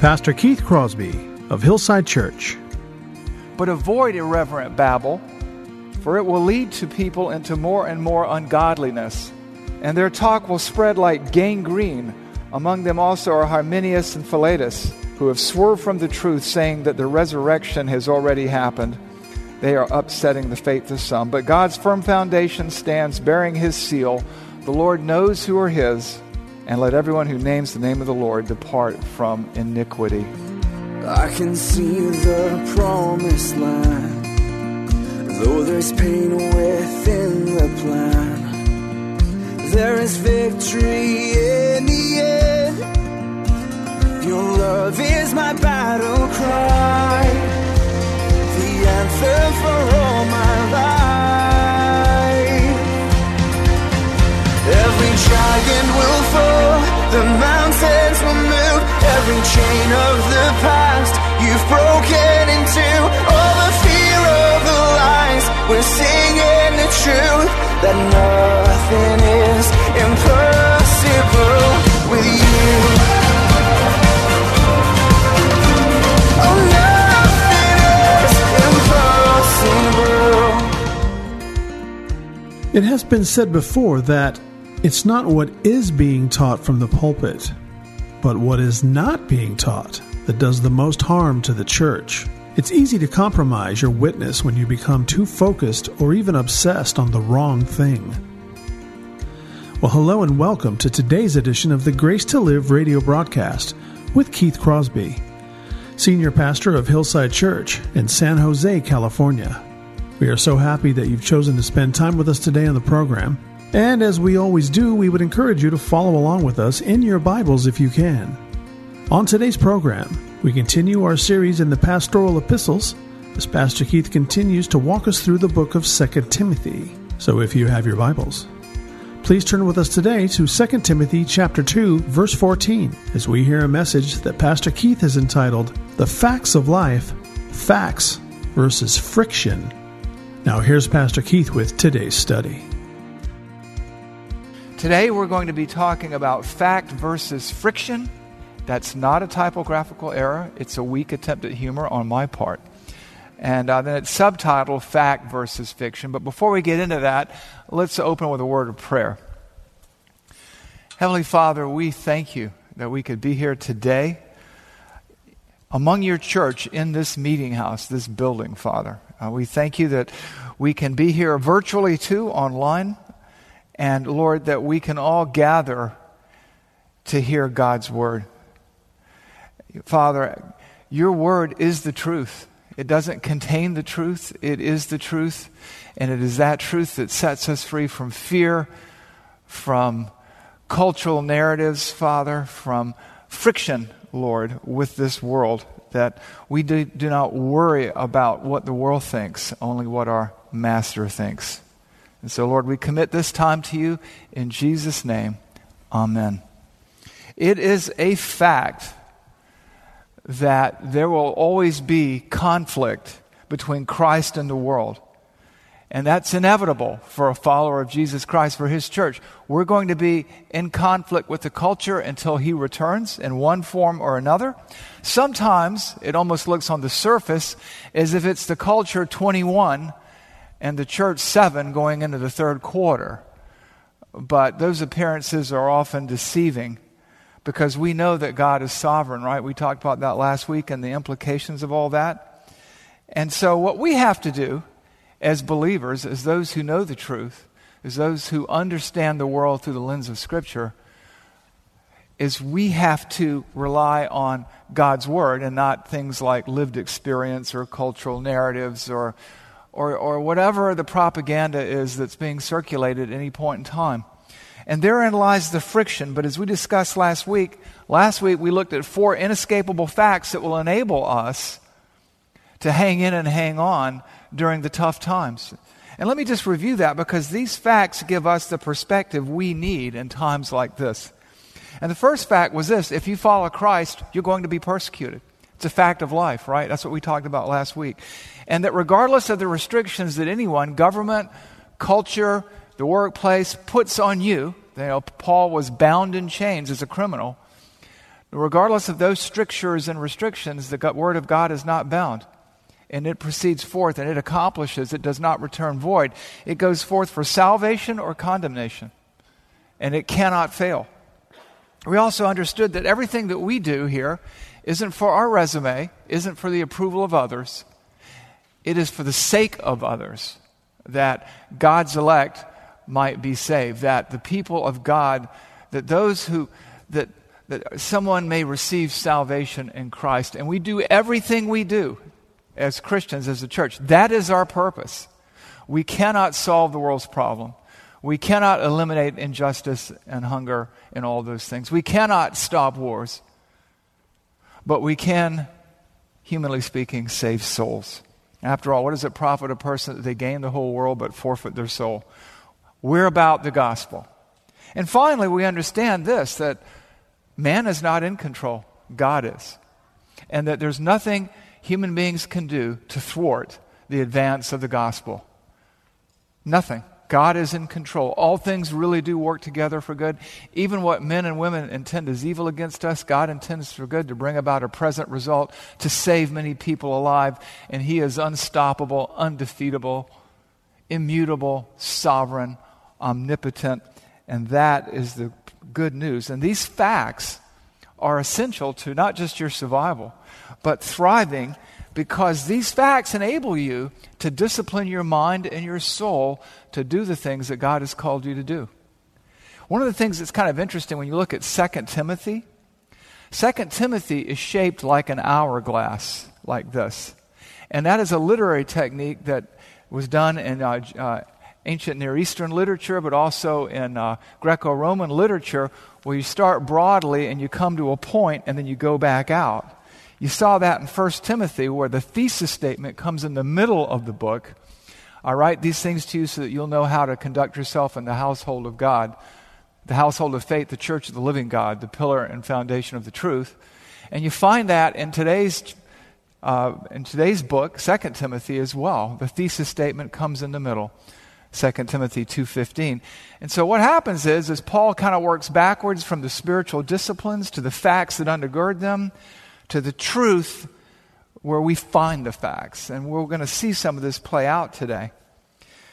Pastor Keith Crosby of Hillside Church. But avoid irreverent babble, for it will lead to people into more and more ungodliness, and their talk will spread like gangrene. Among them also are Hymenaeus and Philetus, who have swerved from the truth, saying that the resurrection has already happened. They are upsetting the faith of some. But God's firm foundation stands, bearing his seal. The Lord knows who are his and let everyone who names the name of the Lord depart from iniquity. I can see the promised land, though there's pain within the plan. There is victory in the end. Your love is my battle cry, the answer for all my life. Will fall, the mountains will move, every chain of the past you've broken into. All the fear of the lies, we're singing the truth that nothing is impossible with you. Oh. It has been said before that it's not what is being taught from the pulpit, but what is not being taught that does the most harm to the church. It's easy to compromise your witness when you become too focused or even obsessed on the wrong thing. Well, hello and welcome to today's edition of the Grace to Live radio broadcast with Keith Crosby, Senior Pastor of Hillside Church in San Jose, California. We are so happy that you've chosen to spend time with us today on the program. And as we always do, we would encourage you to follow along with us in your Bibles if you can. On today's program, we continue our series in the pastoral epistles as Pastor Keith continues to walk us through the book of 2 Timothy. So if you have your Bibles, please turn with us today to 2 Timothy chapter 2 verse 14 as we hear a message that Pastor Keith has entitled The Facts of Life: Facts versus Friction. Now here's Pastor Keith with today's study. Today we're going to be talking about fact versus friction. That's not a typographical error, it's a weak attempt at humor on my part. And uh, then it's subtitled Fact versus Fiction. But before we get into that, let's open with a word of prayer. Heavenly Father, we thank you that we could be here today among your church in this meeting house, this building, Father. Uh, we thank you that we can be here virtually too, online. And Lord, that we can all gather to hear God's word. Father, your word is the truth. It doesn't contain the truth, it is the truth. And it is that truth that sets us free from fear, from cultural narratives, Father, from friction, Lord, with this world. That we do, do not worry about what the world thinks, only what our Master thinks. And so, Lord, we commit this time to you in Jesus' name. Amen. It is a fact that there will always be conflict between Christ and the world. And that's inevitable for a follower of Jesus Christ, for his church. We're going to be in conflict with the culture until he returns in one form or another. Sometimes it almost looks on the surface as if it's the culture 21 and the church 7 going into the third quarter. But those appearances are often deceiving because we know that God is sovereign, right? We talked about that last week and the implications of all that. And so, what we have to do as believers, as those who know the truth, as those who understand the world through the lens of Scripture, is we have to rely on God's Word and not things like lived experience or cultural narratives or, or, or whatever the propaganda is that's being circulated at any point in time. And therein lies the friction. But as we discussed last week, last week we looked at four inescapable facts that will enable us to hang in and hang on during the tough times. And let me just review that because these facts give us the perspective we need in times like this. And the first fact was this if you follow Christ, you're going to be persecuted. It's a fact of life, right? That's what we talked about last week. And that regardless of the restrictions that anyone, government, culture, the workplace puts on you, you know, Paul was bound in chains as a criminal. Regardless of those strictures and restrictions, the Word of God is not bound and it proceeds forth and it accomplishes, it does not return void. It goes forth for salvation or condemnation, and it cannot fail. We also understood that everything that we do here isn't for our resume, isn't for the approval of others, it is for the sake of others, that God's elect might be saved, that the people of God, that those who, that, that someone may receive salvation in Christ. And we do everything we do as Christians, as a church. That is our purpose. We cannot solve the world's problem. We cannot eliminate injustice and hunger and all those things. We cannot stop wars. But we can, humanly speaking, save souls. After all, what does it profit a person that they gain the whole world but forfeit their soul? We're about the gospel. And finally, we understand this that man is not in control, God is. And that there's nothing human beings can do to thwart the advance of the gospel. Nothing. God is in control. All things really do work together for good. Even what men and women intend as evil against us, God intends for good to bring about a present result to save many people alive. And He is unstoppable, undefeatable, immutable, sovereign, omnipotent. And that is the good news. And these facts are essential to not just your survival, but thriving because these facts enable you to discipline your mind and your soul to do the things that God has called you to do. One of the things that's kind of interesting when you look at 2 Timothy, 2 Timothy is shaped like an hourglass, like this. And that is a literary technique that was done in uh, uh, ancient Near Eastern literature, but also in uh, Greco Roman literature, where you start broadly and you come to a point and then you go back out. You saw that in 1 Timothy, where the thesis statement comes in the middle of the book. I write these things to you so that you'll know how to conduct yourself in the household of God, the household of faith, the church of the living God, the pillar and foundation of the truth. And you find that in today's, uh, in today's book, 2 Timothy, as well. The thesis statement comes in the middle. 2 Timothy 2:15. And so what happens is as Paul kind of works backwards from the spiritual disciplines to the facts that undergird them to the truth where we find the facts. And we're going to see some of this play out today.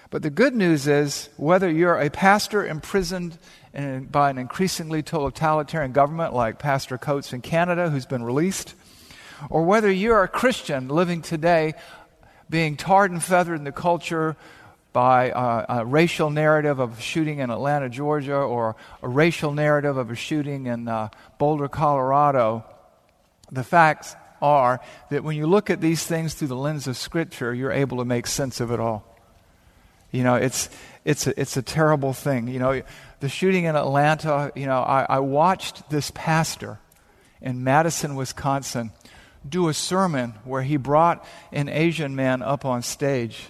But the good news is whether you're a pastor imprisoned in, by an increasingly totalitarian government like Pastor Coates in Canada, who's been released, or whether you're a Christian living today being tarred and feathered in the culture by uh, a racial narrative of a shooting in Atlanta, Georgia, or a racial narrative of a shooting in uh, Boulder, Colorado, the facts are that when you look at these things through the lens of Scripture, you're able to make sense of it all. You know, it's, it's, a, it's a terrible thing. You know, the shooting in Atlanta, you know, I, I watched this pastor in Madison, Wisconsin, do a sermon where he brought an Asian man up on stage.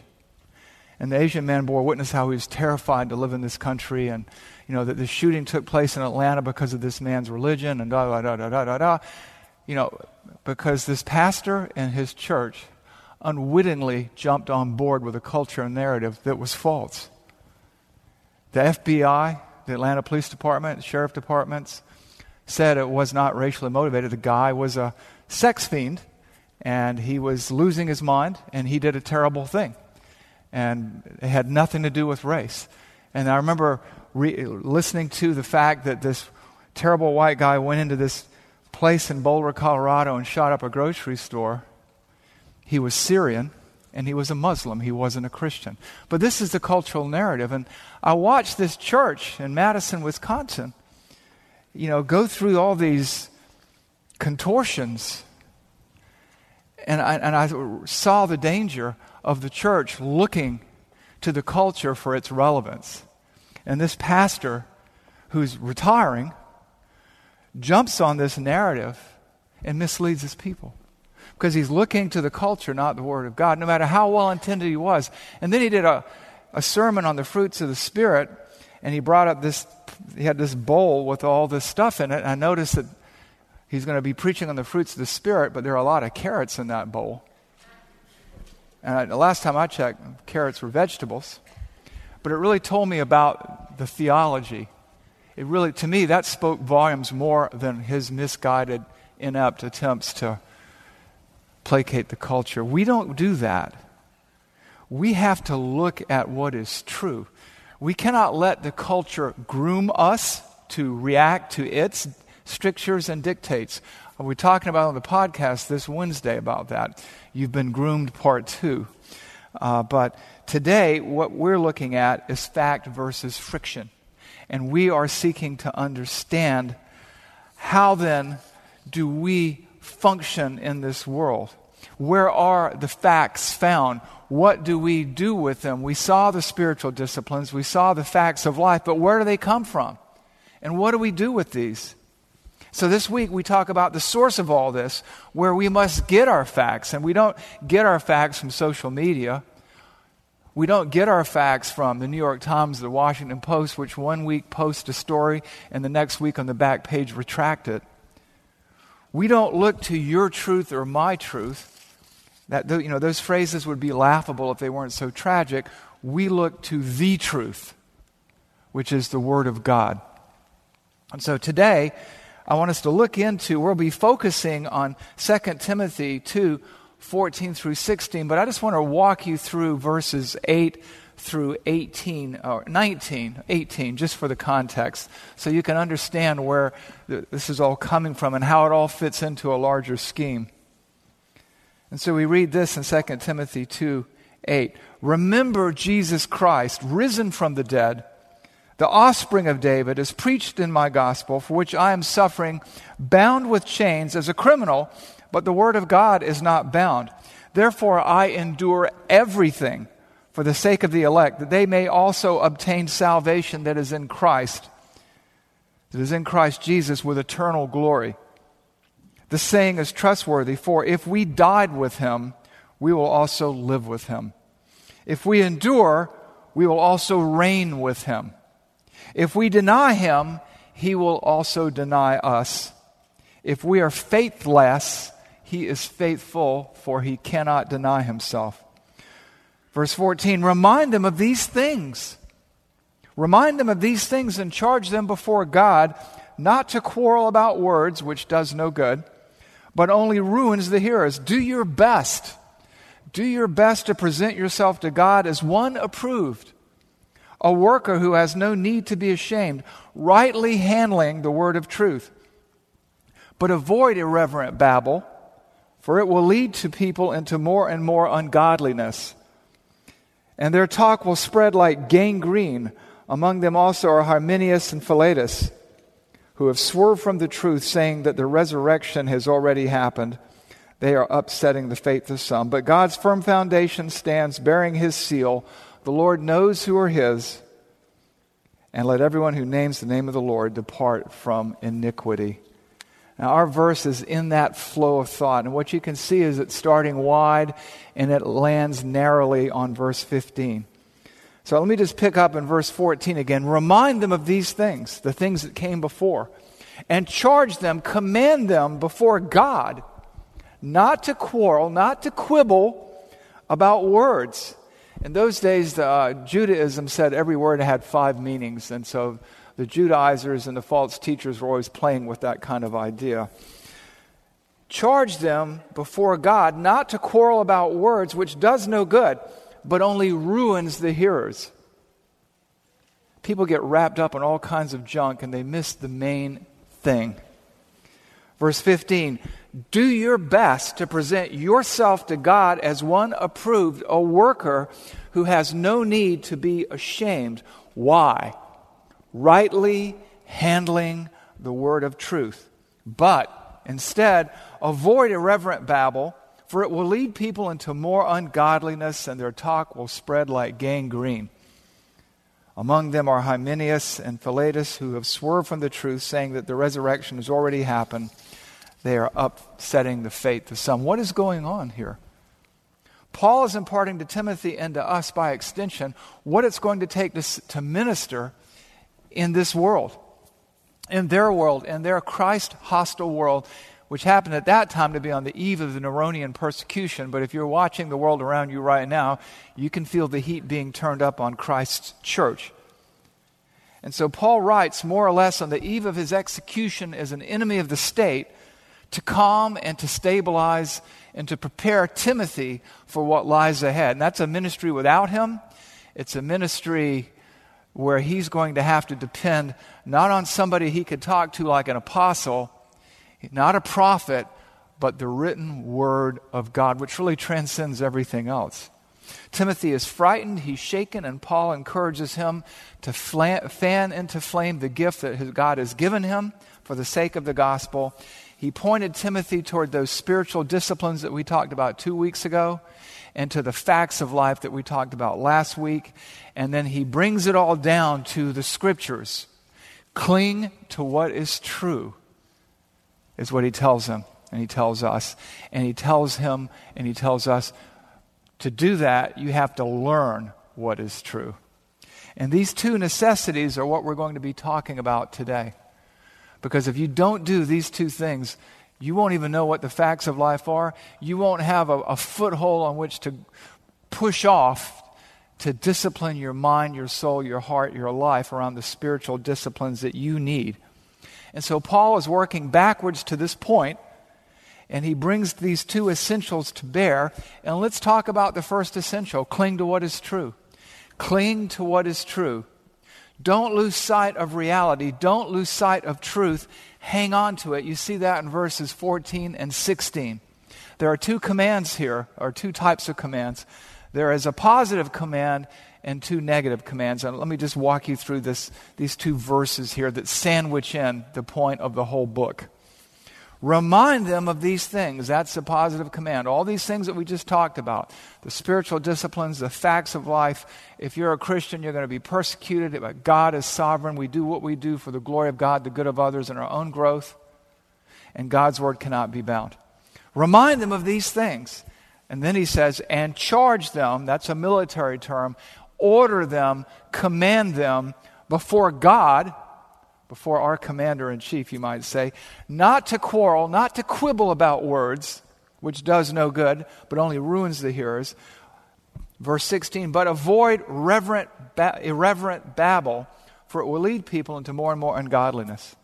And the Asian man bore witness how he was terrified to live in this country and, you know, that the shooting took place in Atlanta because of this man's religion and da da da da da da you know, because this pastor and his church unwittingly jumped on board with a culture and narrative that was false. The FBI, the Atlanta Police Department, sheriff departments said it was not racially motivated. The guy was a sex fiend and he was losing his mind and he did a terrible thing. And it had nothing to do with race. And I remember re- listening to the fact that this terrible white guy went into this place in Boulder, Colorado, and shot up a grocery store. He was Syrian and he was a Muslim. He wasn't a Christian. But this is the cultural narrative. And I watched this church in Madison, Wisconsin, you know, go through all these contortions. And I, and I saw the danger of the church looking to the culture for its relevance. And this pastor who's retiring jumps on this narrative and misleads his people because he's looking to the culture, not the Word of God, no matter how well intended he was. And then he did a, a sermon on the fruits of the Spirit, and he brought up this, he had this bowl with all this stuff in it. And I noticed that he's going to be preaching on the fruits of the Spirit, but there are a lot of carrots in that bowl. And I, the last time I checked, carrots were vegetables. But it really told me about the theology. It really, to me, that spoke volumes more than his misguided, inept attempts to placate the culture. We don't do that. We have to look at what is true. We cannot let the culture groom us to react to its strictures and dictates. We're talking about on the podcast this Wednesday about that. You've been groomed, part two. Uh, but today, what we're looking at is fact versus friction. And we are seeking to understand how then do we function in this world? Where are the facts found? What do we do with them? We saw the spiritual disciplines, we saw the facts of life, but where do they come from? And what do we do with these? So this week we talk about the source of all this, where we must get our facts. And we don't get our facts from social media. We don't get our facts from the New York Times, the Washington Post, which one week post a story and the next week on the back page retract it. We don't look to your truth or my truth. That, you know, those phrases would be laughable if they weren't so tragic. We look to the truth, which is the Word of God. And so today, I want us to look into, we'll be focusing on 2 Timothy 2 14 through 16, but I just want to walk you through verses 8 through 18, or 19, 18, just for the context, so you can understand where this is all coming from and how it all fits into a larger scheme. And so we read this in 2 Timothy 2 8. Remember Jesus Christ, risen from the dead the offspring of David, is preached in my gospel, for which I am suffering, bound with chains as a criminal, but the word of God is not bound. Therefore, I endure everything for the sake of the elect, that they may also obtain salvation that is in Christ, that is in Christ Jesus with eternal glory. The saying is trustworthy, for if we died with him, we will also live with him. If we endure, we will also reign with him. If we deny him, he will also deny us. If we are faithless, he is faithful, for he cannot deny himself. Verse 14 Remind them of these things. Remind them of these things and charge them before God not to quarrel about words, which does no good, but only ruins the hearers. Do your best. Do your best to present yourself to God as one approved a worker who has no need to be ashamed, rightly handling the word of truth. But avoid irreverent babble, for it will lead to people into more and more ungodliness. And their talk will spread like gangrene. Among them also are Hymenaeus and Philetus, who have swerved from the truth, saying that the resurrection has already happened. They are upsetting the faith of some. But God's firm foundation stands, bearing his seal the Lord knows who are his, and let everyone who names the name of the Lord depart from iniquity. Now, our verse is in that flow of thought, and what you can see is it's starting wide and it lands narrowly on verse 15. So let me just pick up in verse 14 again. Remind them of these things, the things that came before, and charge them, command them before God not to quarrel, not to quibble about words in those days, uh, Judaism said every word had five meanings, and so the Judaizers and the false teachers were always playing with that kind of idea. Charge them before God not to quarrel about words, which does no good, but only ruins the hearers. People get wrapped up in all kinds of junk and they miss the main thing. Verse 15 do your best to present yourself to God as one approved, a worker who has no need to be ashamed. Why? Rightly handling the word of truth. But instead, avoid irreverent babble, for it will lead people into more ungodliness and their talk will spread like gangrene. Among them are Hymenaeus and Philetus, who have swerved from the truth, saying that the resurrection has already happened. They are upsetting the faith of some. What is going on here? Paul is imparting to Timothy and to us by extension what it's going to take to, to minister in this world, in their world, in their Christ hostile world, which happened at that time to be on the eve of the Neronian persecution. But if you're watching the world around you right now, you can feel the heat being turned up on Christ's church. And so Paul writes, more or less on the eve of his execution as an enemy of the state, to calm and to stabilize and to prepare Timothy for what lies ahead. And that's a ministry without him. It's a ministry where he's going to have to depend not on somebody he could talk to like an apostle, not a prophet, but the written word of God, which really transcends everything else. Timothy is frightened, he's shaken, and Paul encourages him to fan into flame the gift that God has given him for the sake of the gospel. He pointed Timothy toward those spiritual disciplines that we talked about two weeks ago and to the facts of life that we talked about last week. And then he brings it all down to the scriptures. Cling to what is true is what he tells him and he tells us. And he tells him and he tells us to do that, you have to learn what is true. And these two necessities are what we're going to be talking about today. Because if you don't do these two things, you won't even know what the facts of life are. You won't have a, a foothold on which to push off to discipline your mind, your soul, your heart, your life around the spiritual disciplines that you need and so Paul is working backwards to this point, and he brings these two essentials to bear. And let's talk about the first essential cling to what is true. Cling to what is true. Don't lose sight of reality. Don't lose sight of truth. Hang on to it. You see that in verses 14 and 16. There are two commands here, or two types of commands. There is a positive command and two negative commands. And let me just walk you through this, these two verses here that sandwich in the point of the whole book. Remind them of these things. That's the positive command. All these things that we just talked about the spiritual disciplines, the facts of life. If you're a Christian, you're going to be persecuted, but God is sovereign. We do what we do for the glory of God, the good of others, and our own growth. And God's word cannot be bound. Remind them of these things. And then he says, and charge them, that's a military term, order them, command them before God, before our commander in chief, you might say, not to quarrel, not to quibble about words, which does no good, but only ruins the hearers. Verse 16, but avoid reverent, ba- irreverent babble, for it will lead people into more and more ungodliness.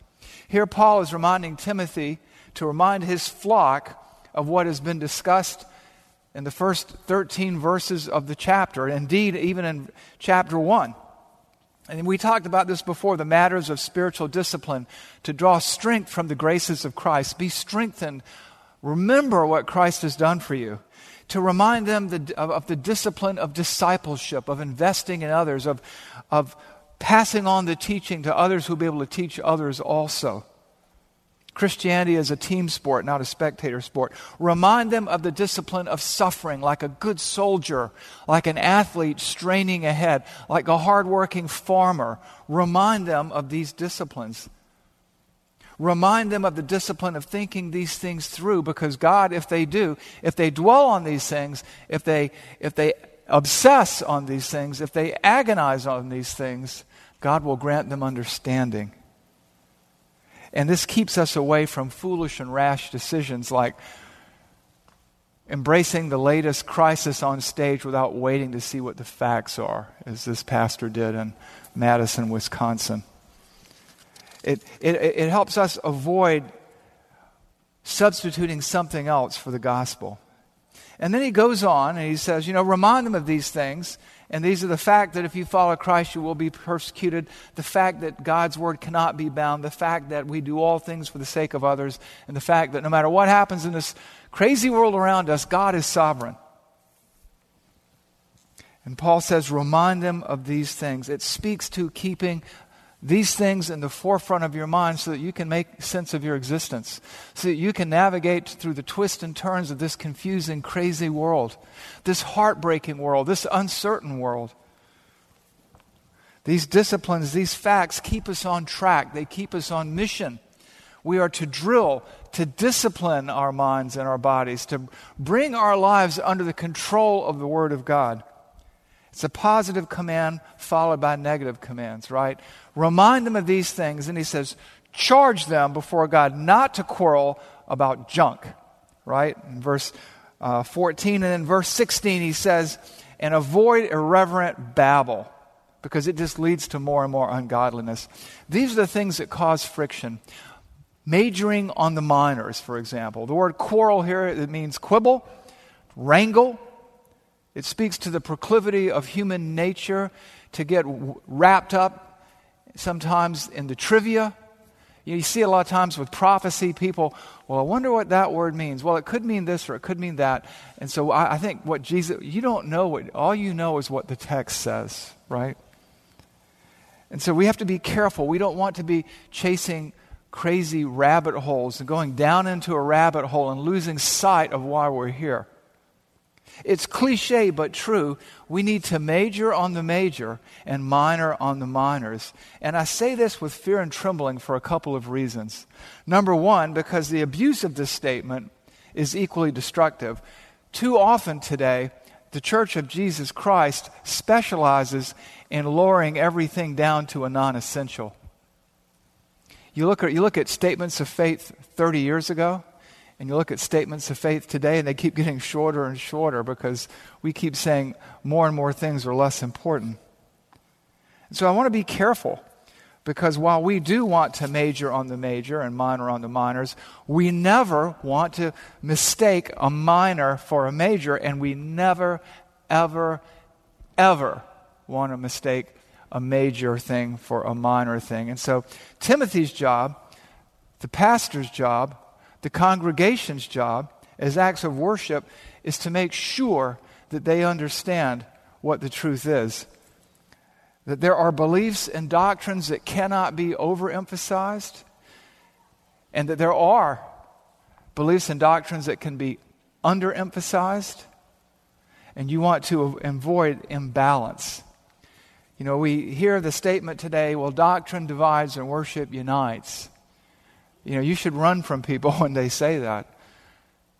Here, Paul is reminding Timothy to remind his flock of what has been discussed in the first 13 verses of the chapter, indeed, even in chapter 1. And we talked about this before the matters of spiritual discipline to draw strength from the graces of Christ. Be strengthened. Remember what Christ has done for you. To remind them the, of, of, the discipline of discipleship, of investing in others, of, of passing on the teaching to others who will be able to teach others also. Christianity is a team sport, not a spectator sport. Remind them of the discipline of suffering, like a good soldier, like an athlete straining ahead, like a hardworking farmer. Remind them of these disciplines. Remind them of the discipline of thinking these things through because God, if they do, if they dwell on these things, if they, if they obsess on these things, if they agonize on these things, God will grant them understanding. And this keeps us away from foolish and rash decisions like embracing the latest crisis on stage without waiting to see what the facts are, as this pastor did in Madison, Wisconsin. It, it, it helps us avoid substituting something else for the gospel. And then he goes on and he says, you know, remind them of these things and these are the fact that if you follow Christ, you will be persecuted, the fact that God's word cannot be bound, the fact that we do all things for the sake of others, and the fact that no matter what happens in this crazy world around us, God is sovereign. And Paul says, remind them of these things. It speaks to keeping these things in the forefront of your mind so that you can make sense of your existence, so that you can navigate through the twists and turns of this confusing, crazy world, this heartbreaking world, this uncertain world. These disciplines, these facts keep us on track, they keep us on mission. We are to drill, to discipline our minds and our bodies, to bring our lives under the control of the Word of God. It's a positive command followed by negative commands, right? Remind them of these things. And he says, charge them before God not to quarrel about junk, right? In verse uh, 14 and then verse 16, he says, and avoid irreverent babble because it just leads to more and more ungodliness. These are the things that cause friction. Majoring on the minors, for example. The word quarrel here, it means quibble, wrangle. It speaks to the proclivity of human nature to get wrapped up sometimes in the trivia. You see a lot of times with prophecy, people, well, I wonder what that word means. Well, it could mean this or it could mean that. And so I, I think what Jesus, you don't know what, all you know is what the text says, right? And so we have to be careful. We don't want to be chasing crazy rabbit holes and going down into a rabbit hole and losing sight of why we're here. It's cliche but true. We need to major on the major and minor on the minors. And I say this with fear and trembling for a couple of reasons. Number one, because the abuse of this statement is equally destructive. Too often today, the Church of Jesus Christ specializes in lowering everything down to a non essential. You look, at, you look at statements of faith 30 years ago, and you look at statements of faith today, and they keep getting shorter and shorter because we keep saying more and more things are less important. And so I want to be careful because while we do want to major on the major and minor on the minors, we never want to mistake a minor for a major, and we never, ever, ever want to mistake a major thing for a minor thing. And so, Timothy's job, the pastor's job, the congregation's job as acts of worship is to make sure that they understand what the truth is that there are beliefs and doctrines that cannot be overemphasized, and that there are beliefs and doctrines that can be underemphasized, and you want to avoid imbalance. You know, we hear the statement today, well, doctrine divides and worship unites. You know, you should run from people when they say that.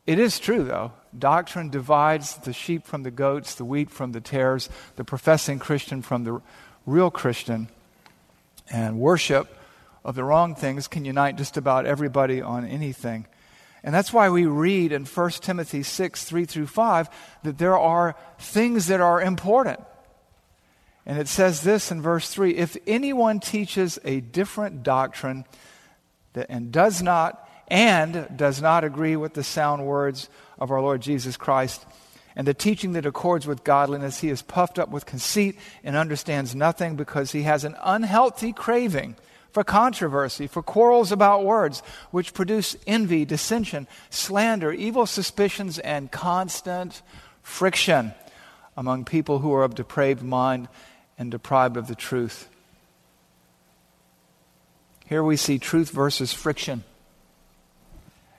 It is true, though. Doctrine divides the sheep from the goats, the wheat from the tares, the professing Christian from the real Christian. And worship of the wrong things can unite just about everybody on anything. And that's why we read in 1 Timothy 6, 3 through 5, that there are things that are important. And it says this in verse 3 If anyone teaches a different doctrine and does not and does not agree with the sound words of our Lord Jesus Christ, and the teaching that accords with godliness, he is puffed up with conceit and understands nothing because he has an unhealthy craving for controversy, for quarrels about words, which produce envy, dissension, slander, evil suspicions, and constant friction among people who are of depraved mind and deprived of the truth. Here we see truth versus friction.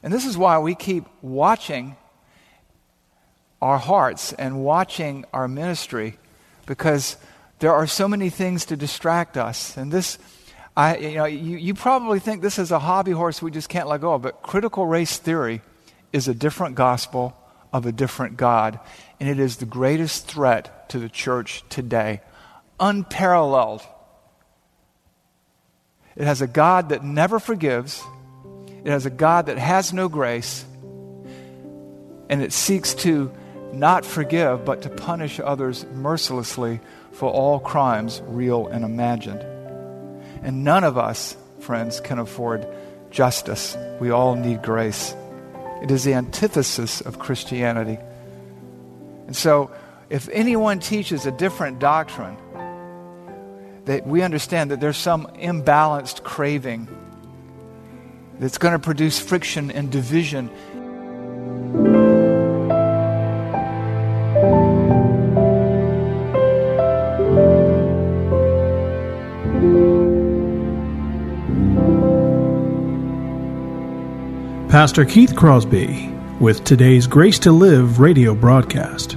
And this is why we keep watching our hearts and watching our ministry because there are so many things to distract us. And this, I, you, know, you, you probably think this is a hobby horse we just can't let go of, but critical race theory is a different gospel of a different God. And it is the greatest threat to the church today, unparalleled. It has a God that never forgives, it has a God that has no grace, and it seeks to not forgive, but to punish others mercilessly for all crimes, real and imagined. And none of us, friends, can afford justice. We all need grace. It is the antithesis of Christianity. And so, if anyone teaches a different doctrine, that we understand that there's some imbalanced craving that's going to produce friction and division Pastor Keith Crosby with today's Grace to Live radio broadcast.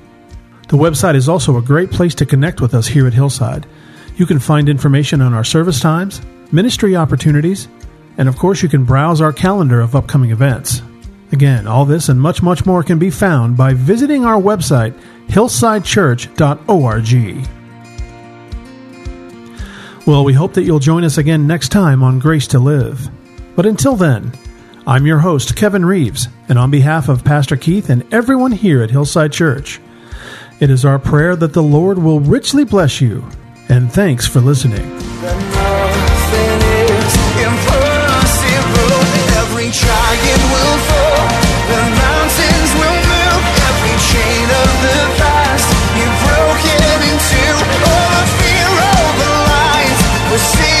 the website is also a great place to connect with us here at Hillside. You can find information on our service times, ministry opportunities, and of course, you can browse our calendar of upcoming events. Again, all this and much, much more can be found by visiting our website, hillsidechurch.org. Well, we hope that you'll join us again next time on Grace to Live. But until then, I'm your host, Kevin Reeves, and on behalf of Pastor Keith and everyone here at Hillside Church, it is our prayer that the Lord will richly bless you. And thanks for listening. star